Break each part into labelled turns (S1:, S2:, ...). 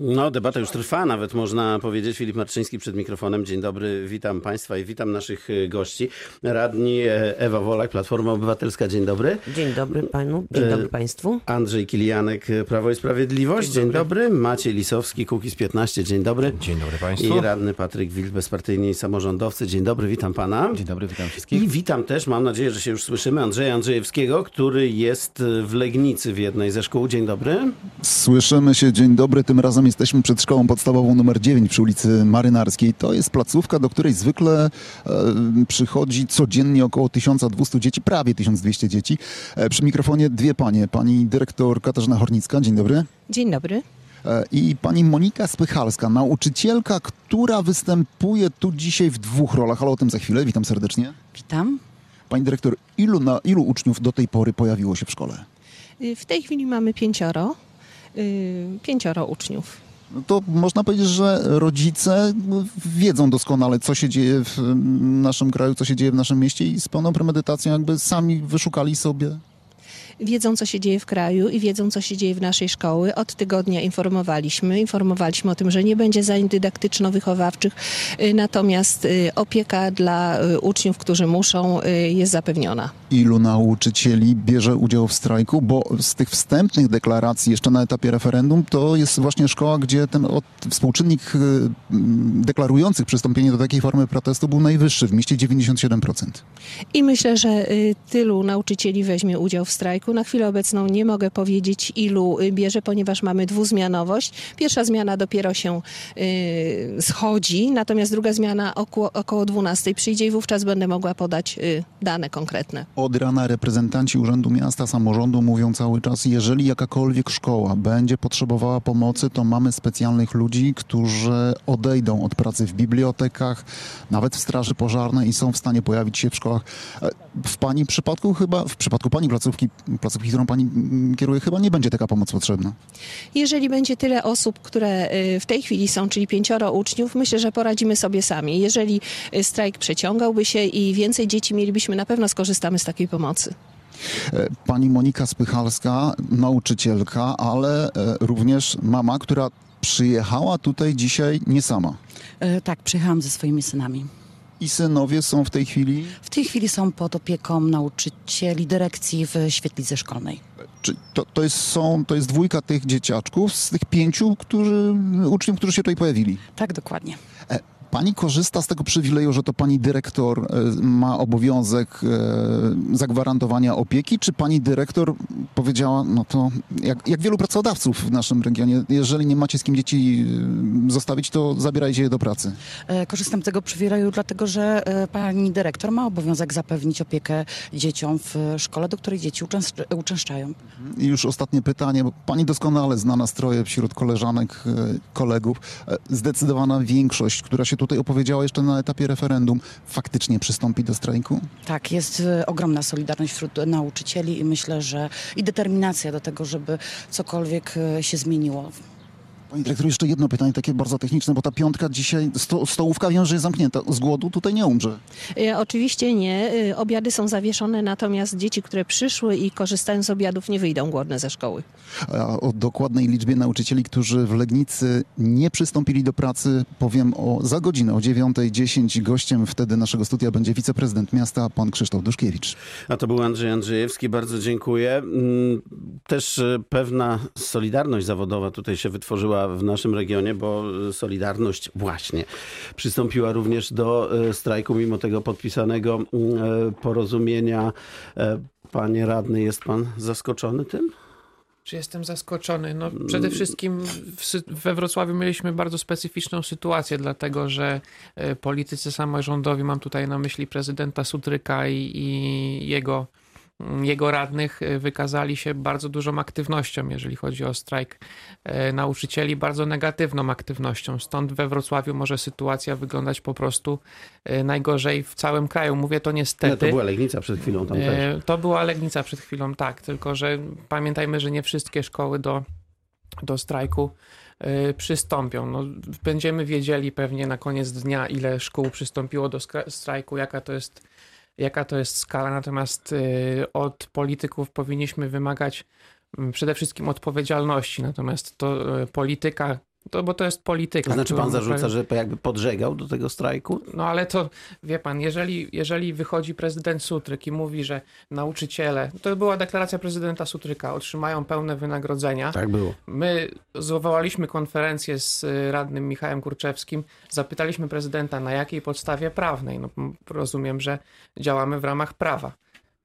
S1: No, debata już trwa, nawet można powiedzieć. Filip Marczyński przed mikrofonem. Dzień dobry, witam Państwa i witam naszych e, gości. Radni e, Ewa Wolak, Platforma Obywatelska, dzień dobry.
S2: Dzień dobry panu, dzień
S1: E,
S2: dobry państwu.
S1: Andrzej Kilianek, e, Prawo i Sprawiedliwość, dzień, dobry. Maciej Lisowski, Kukiz 15, dzień dobry.
S3: Dzień dobry Państwu.
S1: I radny Patryk Wilk, bezpartyjni samorządowcy, dzień dobry, witam Pana.
S3: Dzień dobry, witam wszystkich.
S1: I witam też, mam nadzieję, że się już słyszymy, Andrzeja Andrzejewskiego, który jest w Legnicy w jednej ze szkół. Dzień dobry.
S4: Słyszymy się, dzień dobry. Tym razem jesteśmy przed szkołą podstawową numer 9 przy ulicy Marynarskiej. To jest placówka, do której zwykle e, przychodzi codziennie około 1200 dzieci, prawie 1200 dzieci. E, przy mikrofonie dwie panie. Pani dyrektor Katarzyna Hornicka, dzień dobry.
S5: Dzień dobry.
S4: E, I pani Monika Spychalska, nauczycielka, która występuje tu dzisiaj w dwóch rolach, ale o tym za chwilę. Witam serdecznie.
S5: Witam.
S4: Pani dyrektor, ilu, na, ilu uczniów do tej pory pojawiło się w szkole?
S5: Y, W tej chwili mamy pięcioro, pięcioro uczniów.
S4: No to można powiedzieć, że rodzice wiedzą doskonale, co się dzieje w naszym kraju, co się dzieje w naszym mieście i z pełną premedytacją jakby sami wyszukali sobie.
S5: Wiedzą, co się dzieje w kraju i wiedzą, co się dzieje w naszej szkoły. Od tygodnia informowaliśmy. Informowaliśmy o tym, że nie będzie zajęć dydaktyczno-wychowawczych, y, natomiast y, opieka dla y, uczniów, którzy muszą, jest zapewniona.
S4: Ilu nauczycieli bierze udział w strajku, bo z tych wstępnych deklaracji jeszcze na etapie referendum to jest właśnie szkoła, gdzie ten od, współczynnik mm, deklarujących przystąpienie do takiej formy protestu był najwyższy, w mieście 97%.
S5: I myślę, że tylu nauczycieli weźmie udział w strajku. Na chwilę obecną nie mogę powiedzieć, ilu y, bierze, ponieważ mamy dwuzmianowość. Pierwsza zmiana dopiero się y, schodzi, natomiast druga zmiana około, około 12 przyjdzie i wówczas będę mogła podać y, dane konkretne.
S4: Od rana reprezentanci Urzędu Miasta, samorządu mówią cały czas, jeżeli jakakolwiek szkoła będzie potrzebowała pomocy, to mamy specjalnych ludzi, którzy odejdą od pracy w bibliotekach, nawet w straży pożarnej i są w stanie pojawić się w szkołach. E, W pani przypadku chyba, w przypadku pani placówki, placówki, którą pani mm, kieruje, chyba nie będzie taka pomoc potrzebna.
S5: Jeżeli będzie tyle osób, które y, w tej chwili są, czyli pięcioro uczniów, myślę, że poradzimy sobie sami. Jeżeli y, strajk przeciągałby się i więcej dzieci mielibyśmy, na pewno skorzystamy z takiej pomocy.
S4: E, Pani Monika Spychalska, nauczycielka, ale e, również mama, która przyjechała tutaj dzisiaj nie sama.
S6: E, Tak, przyjechałam ze swoimi synami.
S4: I synowie są w tej chwili
S6: W tej chwili są pod opieką nauczycieli dyrekcji w świetlicy szkolnej.
S4: Czy to, to, jest, są, to jest dwójka tych dzieciaczków z tych pięciu którzy, uczniów, którzy się tutaj pojawili.
S6: Tak, dokładnie.
S4: E, Pani korzysta z tego przywileju, że to pani dyrektor e, ma obowiązek e, zagwarantowania opieki, czy pani dyrektor powiedziała, no to jak, jak wielu pracodawców w naszym regionie, jeżeli nie macie z kim dzieci e, zostawić, to zabierajcie je do pracy.
S6: Korzystam z tego przywileju, dlatego że pani dyrektor ma obowiązek zapewnić opiekę dzieciom w szkole, do której dzieci uczęszcz- uczęszczają.
S4: I już ostatnie pytanie, bo pani doskonale zna nastroje wśród koleżanek, kolegów. Zdecydowana większość, która się tutaj opowiedziała jeszcze na etapie referendum, faktycznie przystąpi do strajku?
S6: Tak, jest e, ogromna solidarność wśród nauczycieli i myślę, że i determinacja do tego, żeby cokolwiek e, się zmieniło.
S4: Panie dyrektor, jeszcze jedno pytanie takie bardzo techniczne, bo ta piątka dzisiaj, sto, stołówka wiem, że jest zamknięta. Z głodu tutaj nie umrze.
S5: E, Oczywiście nie. E, Obiady są zawieszone, natomiast dzieci, które przyszły i korzystają z obiadów, nie wyjdą głodne ze szkoły.
S4: A o dokładnej liczbie nauczycieli, którzy w Legnicy nie przystąpili do pracy, powiem o, za godzinę, o 9.10. Gościem wtedy naszego studia będzie wiceprezydent miasta, pan Krzysztof Duszkiewicz.
S1: A to był Andrzej Andrzejewski, bardzo dziękuję. Mm, Też e, pewna solidarność zawodowa tutaj się wytworzyła w naszym regionie, bo Solidarność właśnie przystąpiła również do e, strajku, mimo tego podpisanego mm, e, porozumienia. E, Panie radny, jest pan zaskoczony tym?
S7: Czy jestem zaskoczony? No, przede wszystkim we Wrocławiu mieliśmy bardzo specyficzną sytuację, dlatego że politycy samorządowi, mam tutaj na myśli prezydenta Sutryka i, i jego, mm, jego radnych, e, wykazali się bardzo dużą aktywnością, jeżeli chodzi o strajk e, nauczycieli, bardzo negatywną aktywnością. Stąd we Wrocławiu może sytuacja wyglądać po prostu e, najgorzej w całym kraju. Mówię to
S1: Nie,
S7: niestety.
S1: to była Legnica przed chwilą tam też.
S7: E, To była Legnica przed chwilą, tak. Tylko, że pamiętajmy, że nie wszystkie szkoły do, do strajku przystąpią. No, będziemy wiedzieli pewnie na koniec dnia, ile szkół przystąpiło do strajku, jaka to jest, jaka to jest skala. Natomiast e, od polityków powinniśmy wymagać mm, przede wszystkim odpowiedzialności. Natomiast to e, polityka to, bo to jest polityka.
S1: To znaczy pan zarzuca, że jakby podżegał do tego strajku?
S7: No ale to, wie pan, jeżeli, jeżeli wychodzi prezydent Sutryk i mówi, że nauczyciele, to była deklaracja prezydenta Sutryka, otrzymają pełne wynagrodzenia.
S1: Tak było.
S7: My zwołaliśmy konferencję z y, radnym Michałem Kurczewskim, zapytaliśmy prezydenta na jakiej podstawie prawnej. No, rozumiem, że działamy w ramach prawa.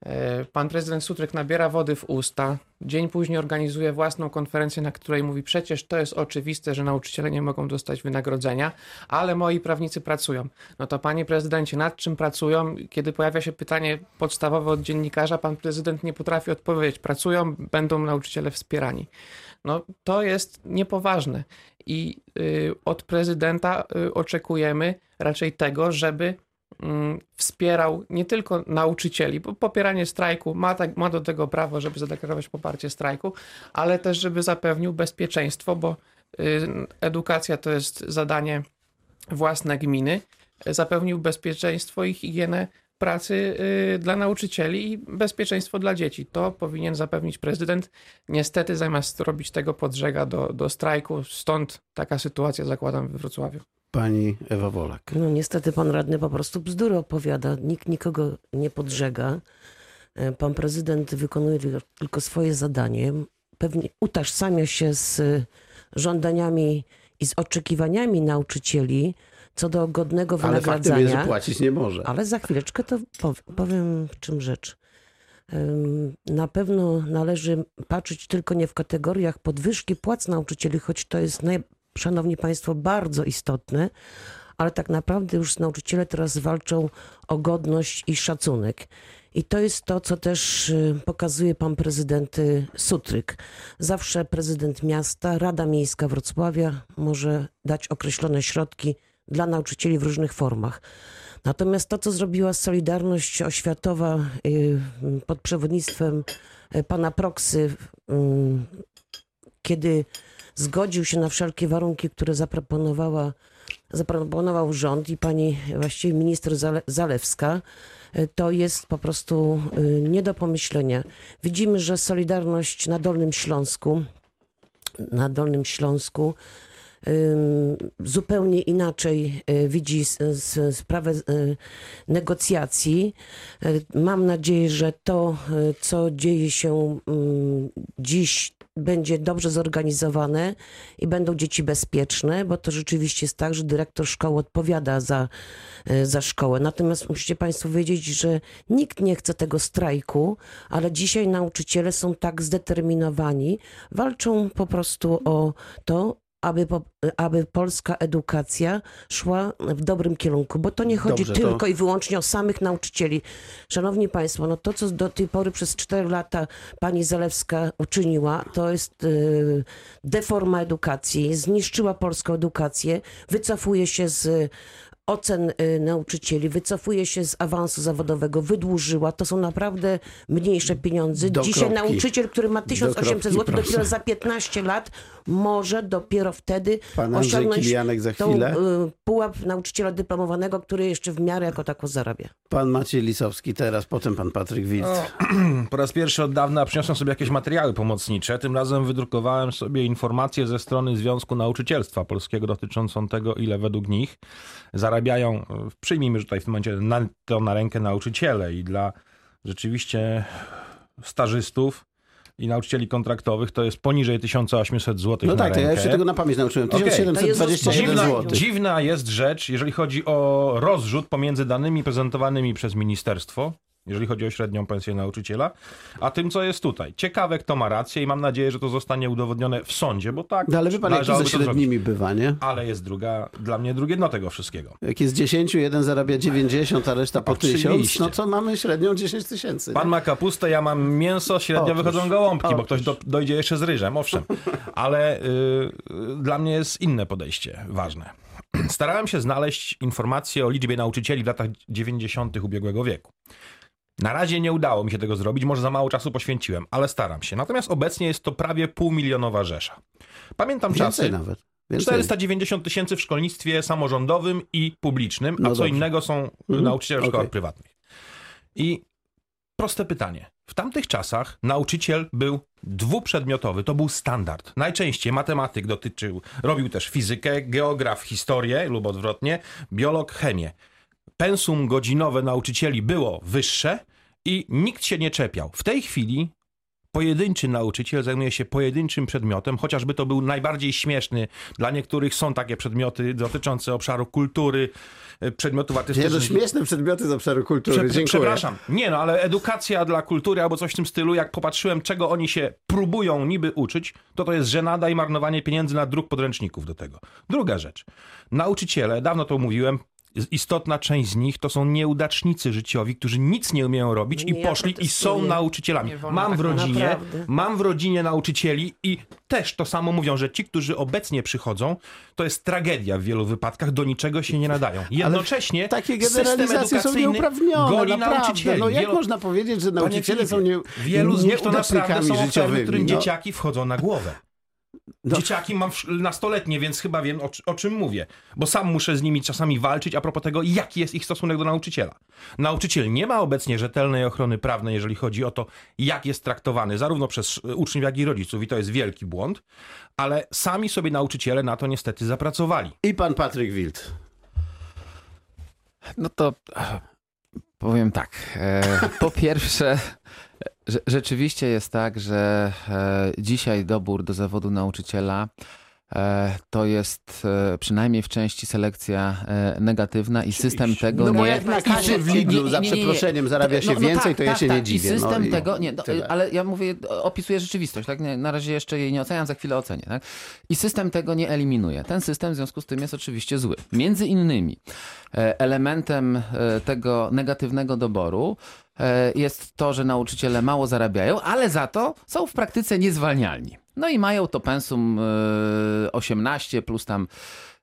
S7: E, Pan prezydent Sutryk nabiera wody w usta. Dzień później organizuje własną konferencję, na której mówi: Przecież to jest oczywiste, że nauczyciele nie mogą dostać wynagrodzenia, ale moi prawnicy pracują. No to panie prezydencie, nad czym pracują? Kiedy pojawia się pytanie podstawowe od dziennikarza, pan prezydent nie potrafi odpowiedzieć. Pracują, będą nauczyciele wspierani. No to jest niepoważne. I y, od prezydenta y, oczekujemy raczej tego, żeby wspierał nie tylko nauczycieli, bo popieranie strajku ma, tak, ma do tego prawo, żeby zadeklarować poparcie strajku, ale też, żeby zapewnił bezpieczeństwo, bo y, edukacja to jest zadanie własne gminy, zapewnił bezpieczeństwo i higienę pracy y, dla nauczycieli i bezpieczeństwo dla dzieci. To powinien zapewnić prezydent. Niestety zamiast robić tego podżega do, do strajku, stąd taka sytuacja zakładam we Wrocławiu.
S1: Pani Ewa Wolak.
S2: No niestety pan radny po prostu bzdury opowiada. Nikt nikogo nie podżega. E, Pan prezydent wykonuje tylko swoje zadanie. Pewnie utożsamia się z e, żądaniami i z oczekiwaniami nauczycieli co do godnego
S1: Ale faktem
S2: wynagradzania.
S1: płacić nie może.
S2: Ale za chwileczkę to pow- powiem w czym rzecz. Na pewno należy patrzeć tylko nie w kategoriach podwyżki płac nauczycieli, choć to jest, naj, szanowni państwo, bardzo istotne, ale tak naprawdę już nauczyciele teraz walczą o godność i szacunek. I to jest to, co też y, pokazuje pan prezydent y, Sutryk. Zawsze prezydent miasta, Rada Miejska Wrocławia może dać określone środki dla nauczycieli w różnych formach. Natomiast to, co zrobiła Solidarność Oświatowa y, pod przewodnictwem pana Proksy, y, kiedy zgodził się na wszelkie warunki, które zaproponowała, zaproponował rząd i pani właściwie minister Zale, Zalewska, y, to jest po prostu y, nie do pomyślenia. Widzimy, że Solidarność na Dolnym Śląsku, na Dolnym Śląsku zupełnie inaczej y, widzi sprawę negocjacji. Mam nadzieję, że to, co dzieje się ym, dziś, będzie dobrze zorganizowane i będą dzieci bezpieczne, bo to rzeczywiście jest tak, że dyrektor szkoły odpowiada za, y, za szkołę. Natomiast musicie Państwo wiedzieć, że nikt nie chce tego strajku, ale dzisiaj nauczyciele są tak zdeterminowani, walczą po prostu o to, aby, po, aby polska edukacja szła w dobrym kierunku, bo to nie chodzi
S1: Dobrze, to-
S2: tylko i wyłącznie o samych nauczycieli. Szanowni Państwo, no to, co do tej pory przez 4 lata pani Zalewska uczyniła, to jest y, deforma edukacji, zniszczyła polską edukację, wycofuje się z ocen y, nauczycieli, wycofuje się z awansu zawodowego, wydłużyła. To są naprawdę mniejsze pieniądze.
S1: Do
S2: Dzisiaj
S1: kropki.
S2: nauczyciel, który ma 1800
S1: kropki,
S2: zł, dopiero za 15 lat może dopiero wtedy
S1: Pan Andrzej
S2: osiągnąć
S1: Kilianek za
S2: tą
S1: chwilę.
S2: y, pułap nauczyciela dyplomowanego, który jeszcze w miarę jako tako zarabia.
S1: Pan Maciej Lisowski teraz, potem pan Patryk Wild.
S3: Po raz pierwszy od dawna przyniosłem sobie jakieś materiały pomocnicze. Tym razem wydrukowałem sobie informację ze strony Związku Nauczycielstwa Polskiego dotyczącą tego, ile według nich zarabiają, e, przyjmijmy, że tutaj w tym momencie na, to na rękę nauczyciele i dla rzeczywiście stażystów i nauczycieli kontraktowych to jest poniżej 1800 zł
S1: No
S3: na
S1: tak, to ja się tego na pamięć nauczyłem.
S3: Okej.
S1: 1721
S3: Dziwna,
S1: zł.
S3: dziwna jest rzecz, jeżeli chodzi o rozrzut pomiędzy danymi prezentowanymi przez ministerstwo, jeżeli chodzi o średnią pensję nauczyciela, a tym, co jest tutaj. Ciekawe, kto ma rację i mam nadzieję, że to zostanie udowodnione w sądzie, bo tak
S1: No ale wie pan, jak ze średnimi bywa, nie?
S3: Ale jest druga, dla mnie drugie dno tego wszystkiego.
S1: Jak jest 10, jeden zarabia 90, a reszta po 1000,
S3: Oczywiście.
S1: no to mamy średnią 10 tysięcy.
S3: Pan ma kapustę, ja mam mięso, średnio
S1: Otóż,
S3: wychodzą gołąbki, bo
S1: otóż.
S3: ktoś do, dojdzie jeszcze z ryżem, owszem. Ale y, dla mnie jest inne podejście ważne. Starałem się znaleźć informacje o liczbie nauczycieli w latach 90. ubiegłego wieku. Na razie nie udało mi się tego zrobić, może za mało czasu poświęciłem, ale staram się. Natomiast obecnie jest to prawie półmilionowa rzesza. Pamiętam
S1: Więcej
S3: czasy.
S1: nawet. Więcej.
S3: 490 tysięcy w szkolnictwie samorządowym i publicznym, a
S1: No
S3: co
S1: dobrze.
S3: innego są
S1: Mhm.
S3: nauczyciele w szkołach
S1: Okej.
S3: prywatnych. I proste pytanie. W tamtych czasach nauczyciel był dwuprzedmiotowy to był standard. Najczęściej matematyk dotyczył, robił też fizykę, geograf, historię lub odwrotnie, biolog, chemię. Pensum godzinowe nauczycieli było wyższe i nikt się nie czepiał. W tej chwili pojedynczy nauczyciel zajmuje się pojedynczym przedmiotem, chociażby to był najbardziej śmieszny. Dla niektórych są takie przedmioty dotyczące obszaru kultury, e, przedmiotów
S1: Nie,
S3: artystycznych.
S1: to śmieszne przedmioty z obszaru kultury.
S3: Prze-
S1: Dziękuję.
S3: Przepraszam. Nie no, ale edukacja dla kultury albo coś w tym stylu, jak popatrzyłem, czego oni się próbują niby uczyć, to to jest żenada i marnowanie pieniędzy na druk podręczników do tego. Druga rzecz. Nauczyciele, dawno to mówiłem, istotna część z nich to są nieudacznicy życiowi, którzy nic nie umieją robić
S2: Nie,
S3: i poszli i są nauczycielami. Mam
S7: tak
S3: w rodzinie,
S2: Naprawdę.
S3: mam w rodzinie nauczycieli i też to samo mówią, że ci, którzy obecnie przychodzą, to jest tragedia w wielu wypadkach, do niczego się nie nadają. Jednocześnie
S1: Takie
S3: system
S1: generalizacje są nieuprawnione,
S3: goni
S1: naprawdę.
S3: nauczycieli.
S1: No jak
S3: Wielu-
S1: można powiedzieć, że nauczyciele są nie,
S3: Wielu z nich to naprawdę są ofiary,
S1: życiowymi?
S3: którym
S1: no.
S3: dzieciaki wchodzą na głowę.
S1: No.
S3: Dzieciaki mam nastoletnie, więc chyba wiem o, o czym mówię. Bo sam muszę z nimi czasami walczyć a propos tego, jaki jest ich stosunek do nauczyciela. Nauczyciel nie ma obecnie rzetelnej ochrony prawnej, jeżeli chodzi o to, jak jest traktowany, zarówno przez e, uczniów, jak i rodziców, i to jest wielki błąd, ale sami sobie nauczyciele na to niestety zapracowali.
S1: I pan Patryk Wild.
S8: No to e, powiem tak. E, po pierwsze, rzeczywiście jest tak, że e, dzisiaj dobór do zawodu nauczyciela to jest e, przynajmniej w części selekcja e, negatywna i system tego
S1: No
S8: nie...
S1: bo jak na kasie w Lidlu
S8: nie,
S1: za
S8: nie, nie, nie.
S1: przeproszeniem zarabia się
S8: No- no
S1: więcej,
S8: tak,
S1: to ja
S8: tak,
S1: się nie
S8: tak.
S1: dziwię.
S8: I system
S1: no, i
S8: tego, nie, no, ale ja mówię, opisuję rzeczywistość, tak? Nie, na razie jeszcze jej nie oceniam, za chwilę ocenię, tak? I system tego nie eliminuje. Ten system w związku z tym jest oczywiście zły. Między innymi e, elementem e, tego negatywnego doboru e, jest to, że nauczyciele mało zarabiają, ale za to są w praktyce niezwalnialni. No i mają to pensum e, 18 plus tam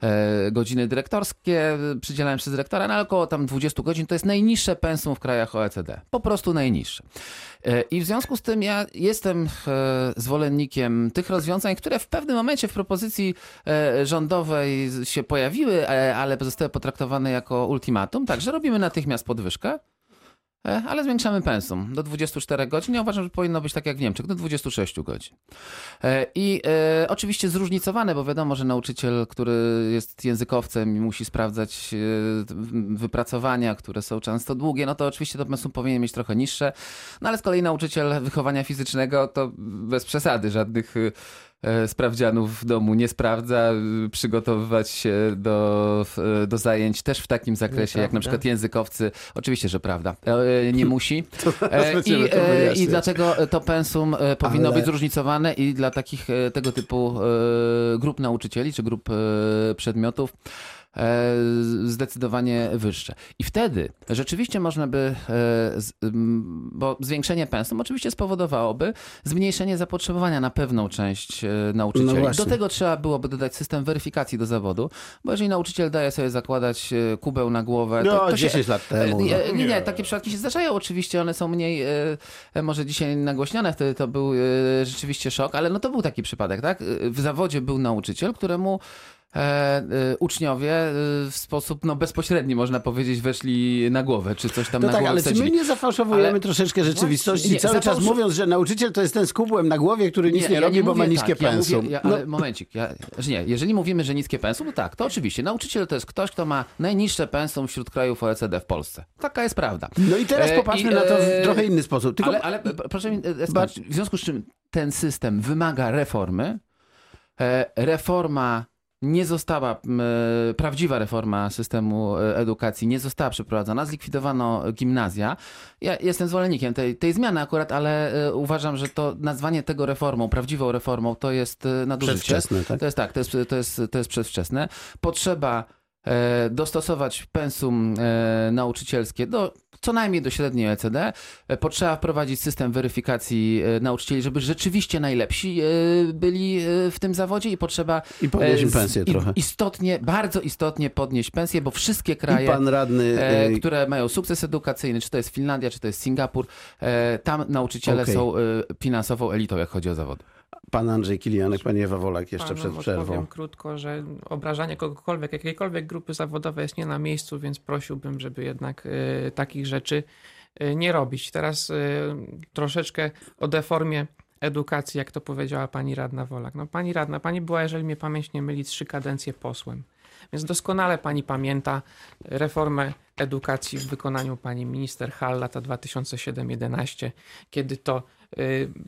S8: e, godziny dyrektorskie e, przydzielane przez dyrektora, no ale około tam 20 godzin to jest najniższe pensum w krajach OECD. Po prostu najniższe. E, I w związku z tym ja jestem e, zwolennikiem tych rozwiązań, które w pewnym momencie w propozycji e, rządowej się pojawiły, e, ale zostały potraktowane jako ultimatum. Także robimy natychmiast podwyżkę. E, Ale zwiększamy pensum do 24 godzin. Ja uważam, że powinno być tak jak w Niemczech, do 26 godzin. E, I e, oczywiście zróżnicowane, bo wiadomo, że nauczyciel, który jest językowcem i musi sprawdzać e, wypracowania, które są często długie, no to oczywiście to pensum powinien mieć trochę niższe. No ale z kolei nauczyciel wychowania fizycznego to bez przesady, żadnych e, sprawdzianów w domu nie sprawdza, e, przygotowywać się do, e, do zajęć też w takim zakresie, jak na przykład językowcy. Oczywiście, że prawda. E, Nie musi. E, I, e. I dlatego to pensum e, powinno
S1: Ale-
S8: być zróżnicowane i dla takich e, tego typu e, grup nauczycieli czy grup e, przedmiotów e, zdecydowanie wyższe. I wtedy rzeczywiście można by, e, bo zwiększenie pensum oczywiście spowodowałoby zmniejszenie zapotrzebowania na pewną część e,
S1: No
S8: nauczycieli.
S1: właśnie.
S8: Do tego trzeba byłoby dodać system weryfikacji do zawodu, bo jeżeli nauczyciel daje sobie zakładać e, kubeł na głowę, to,
S1: No,
S8: to się,
S1: 10 lat temu.
S8: nie,
S1: No.
S8: nie, nie, takie przypadki się zdarzają oczywiście, one są mniej e, e, może dzisiaj nagłośnione, wtedy to był e, rzeczywiście szok, ale no to był taki przypadek, tak? E, W zawodzie był nauczyciel, któremu e, e, uczniowie e, w sposób no, bezpośredni, można powiedzieć, weszli na głowę, czy coś tam
S1: No
S8: na
S1: tak,
S8: głowę
S1: ale czy my
S8: wsadzili.
S1: nie zafałszowujemy
S8: Ale-
S1: troszeczkę rzeczywistości,
S8: Nie,
S1: cały czas
S8: zafałszu-
S1: mówiąc, że nauczyciel to jest ten z kubłem na głowie, który nic nie,
S8: ja
S1: robi, bo ma
S8: mówię
S1: niskie
S8: tak, ja
S1: pensum.
S8: Mówię, ja,
S1: no,
S8: ale momencik, ja, nie, jeżeli mówimy, że niskie pensum, to tak, to oczywiście. Nauczyciel to jest ktoś, kto ma najniższe pensum wśród krajów OECD w Polsce. Taka jest prawda.
S1: no i teraz
S8: E,
S1: popatrzmy
S8: i,
S1: na to w
S8: e,
S1: trochę inny sposób. Tylko
S8: Ale, ale proszę mi e. W związku z czym ten system wymaga reformy. E, Reforma nie została, e, prawdziwa reforma systemu e, edukacji nie została przeprowadzona, zlikwidowano gimnazja. Ja jestem zwolennikiem tej, tej zmiany akurat, ale e, uważam, że to nazwanie tego reformą, prawdziwą reformą, to jest e, nadużycie.
S1: tak?
S8: To jest tak, to jest, to jest, to jest przedwczesne. Potrzeba dostosować pensum nauczycielskie do co najmniej do średniej OECD. E, Potrzeba wprowadzić system weryfikacji e, nauczycieli, żeby rzeczywiście najlepsi e, byli w tym zawodzie i potrzeba
S1: I podnieś im
S8: z-
S1: pensję trochę.
S8: Istotnie, bardzo istotnie podnieść pensję, bo wszystkie kraje
S1: radny...
S8: które mają sukces edukacyjny, czy to jest Finlandia, czy to jest Singapur, tam nauczyciele
S1: Okej.
S8: są finansową elitą, jak chodzi o zawody.
S1: Pan Andrzej Kilianek, pani Ewa Wolak jeszcze przed przerwą.
S7: krótko, że obrażanie kogokolwiek, jakiejkolwiek grupy zawodowej jest nie na miejscu, więc prosiłbym, żeby jednak e, takich rzeczy e, nie robić. Teraz e, troszeczkę o deformie edukacji, jak to powiedziała pani radna Wolak. No pani radna, pani była, jeżeli mnie pamięć nie myli, trzy kadencje posłem. Więc doskonale pani pamięta reformę edukacji w wykonaniu pani minister Hall lata 2007-11, kiedy to y,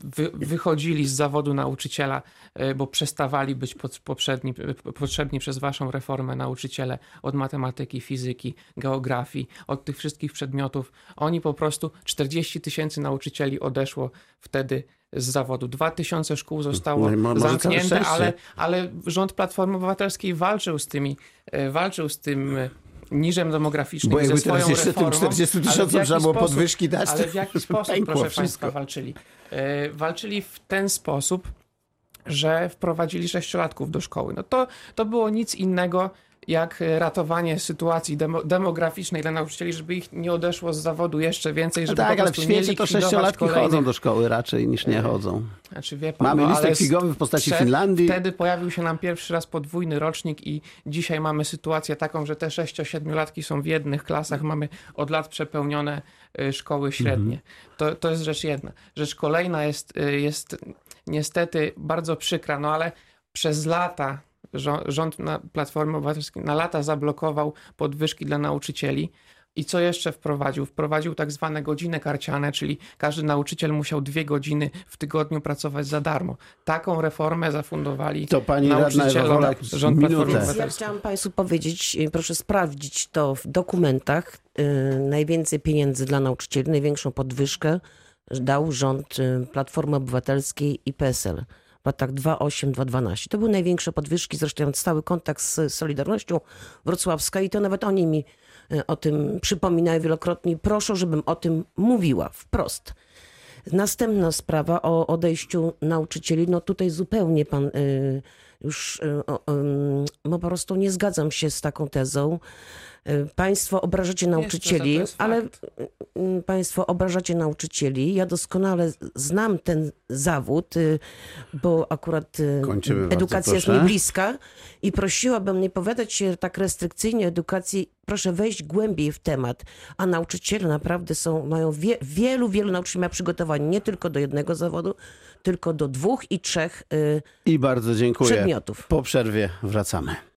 S7: wy, wychodzili z zawodu nauczyciela, y, bo przestawali być pod- poprzedni, y, potrzebni przez waszą reformę nauczyciele od matematyki, fizyki, geografii, od tych wszystkich przedmiotów. Oni po prostu 40 tysięcy nauczycieli odeszło wtedy z zawodu. 2000 szkół zostało
S1: No
S7: zamknięte, ale, ale rząd Platformy Obywatelskiej walczył z tymi, e, walczył z tym niżem demograficznym
S1: Bo
S7: ze
S1: jakby
S7: swoją
S1: teraz jeszcze tym
S7: reformą,
S1: 40
S7: ale w
S1: tysiącom
S7: jaki
S1: trzeba było
S7: sposób-
S1: podwyżki dać,
S7: Ale w jaki sposób, proszę
S1: wszystko.
S7: Państwa, walczyli? E, Walczyli w ten sposób, że wprowadzili sześciolatków do szkoły. No to, to było nic innego jak e, ratowanie sytuacji demo, demograficznej dla nauczycieli, żeby ich nie odeszło z zawodu jeszcze więcej,
S1: No
S7: żeby
S1: tak,
S7: po
S1: ale w świecie to sześciolatki
S7: kolejnych-
S1: chodzą do szkoły raczej niż nie chodzą.
S7: Znaczy, wie pan,
S1: Mamy
S7: no,
S1: listek figowy w postaci
S7: prze-
S1: Finlandii.
S7: Wtedy pojawił się nam pierwszy raz podwójny rocznik i dzisiaj mamy sytuację taką, że te 6-7-latki są w jednych klasach, mamy od lat przepełnione y, szkoły średnie. To, to jest rzecz jedna. Rzecz kolejna jest, jest niestety bardzo przykra, no ale przez lata rząd, na Platformy Obywatelskiej na lata zablokował podwyżki dla nauczycieli. I co jeszcze wprowadził? Wprowadził tak zwane godziny karciane, czyli każdy nauczyciel musiał dwie godziny w tygodniu pracować za darmo. Taką reformę zafundowali
S1: To pani radna Ewa
S7: nauczycielom
S1: Wolak,
S7: rząd Platformy.
S2: Ja chciałam Państwu powiedzieć, y, proszę sprawdzić to w dokumentach. Y, Najwięcej pieniędzy dla nauczycieli, największą podwyżkę dał rząd y, Platformy Obywatelskiej i PSL w latach 2008-2012. To były największe podwyżki, zresztą ja stały kontakt z Solidarnością Wrocławską i to nawet oni mi y, o tym przypominają wielokrotnie. i Proszą, żebym o tym mówiła wprost. Następna sprawa o odejściu nauczycieli. No tutaj zupełnie pan y, już, ym, no po prostu nie zgadzam się z taką tezą. Y, Państwo obrażacie nauczycieli,
S7: to jest
S2: ale y, y, państwo obrażacie nauczycieli. Ja doskonale znam ten zawód, bo akurat
S1: Kończymy bardzo
S2: edukacja jest
S1: proszę.
S2: mi bliska i prosiłabym nie powiadać się tak restrykcyjnie o edukacji. Proszę wejść głębiej w temat. A nauczyciele naprawdę są, mają wie, wielu, wielu nauczycieli ma przygotowanie nie tylko do jednego zawodu, tylko do dwóch i trzech y,
S1: I bardzo dziękuję.
S2: przedmiotów.
S1: Po przerwie wracamy.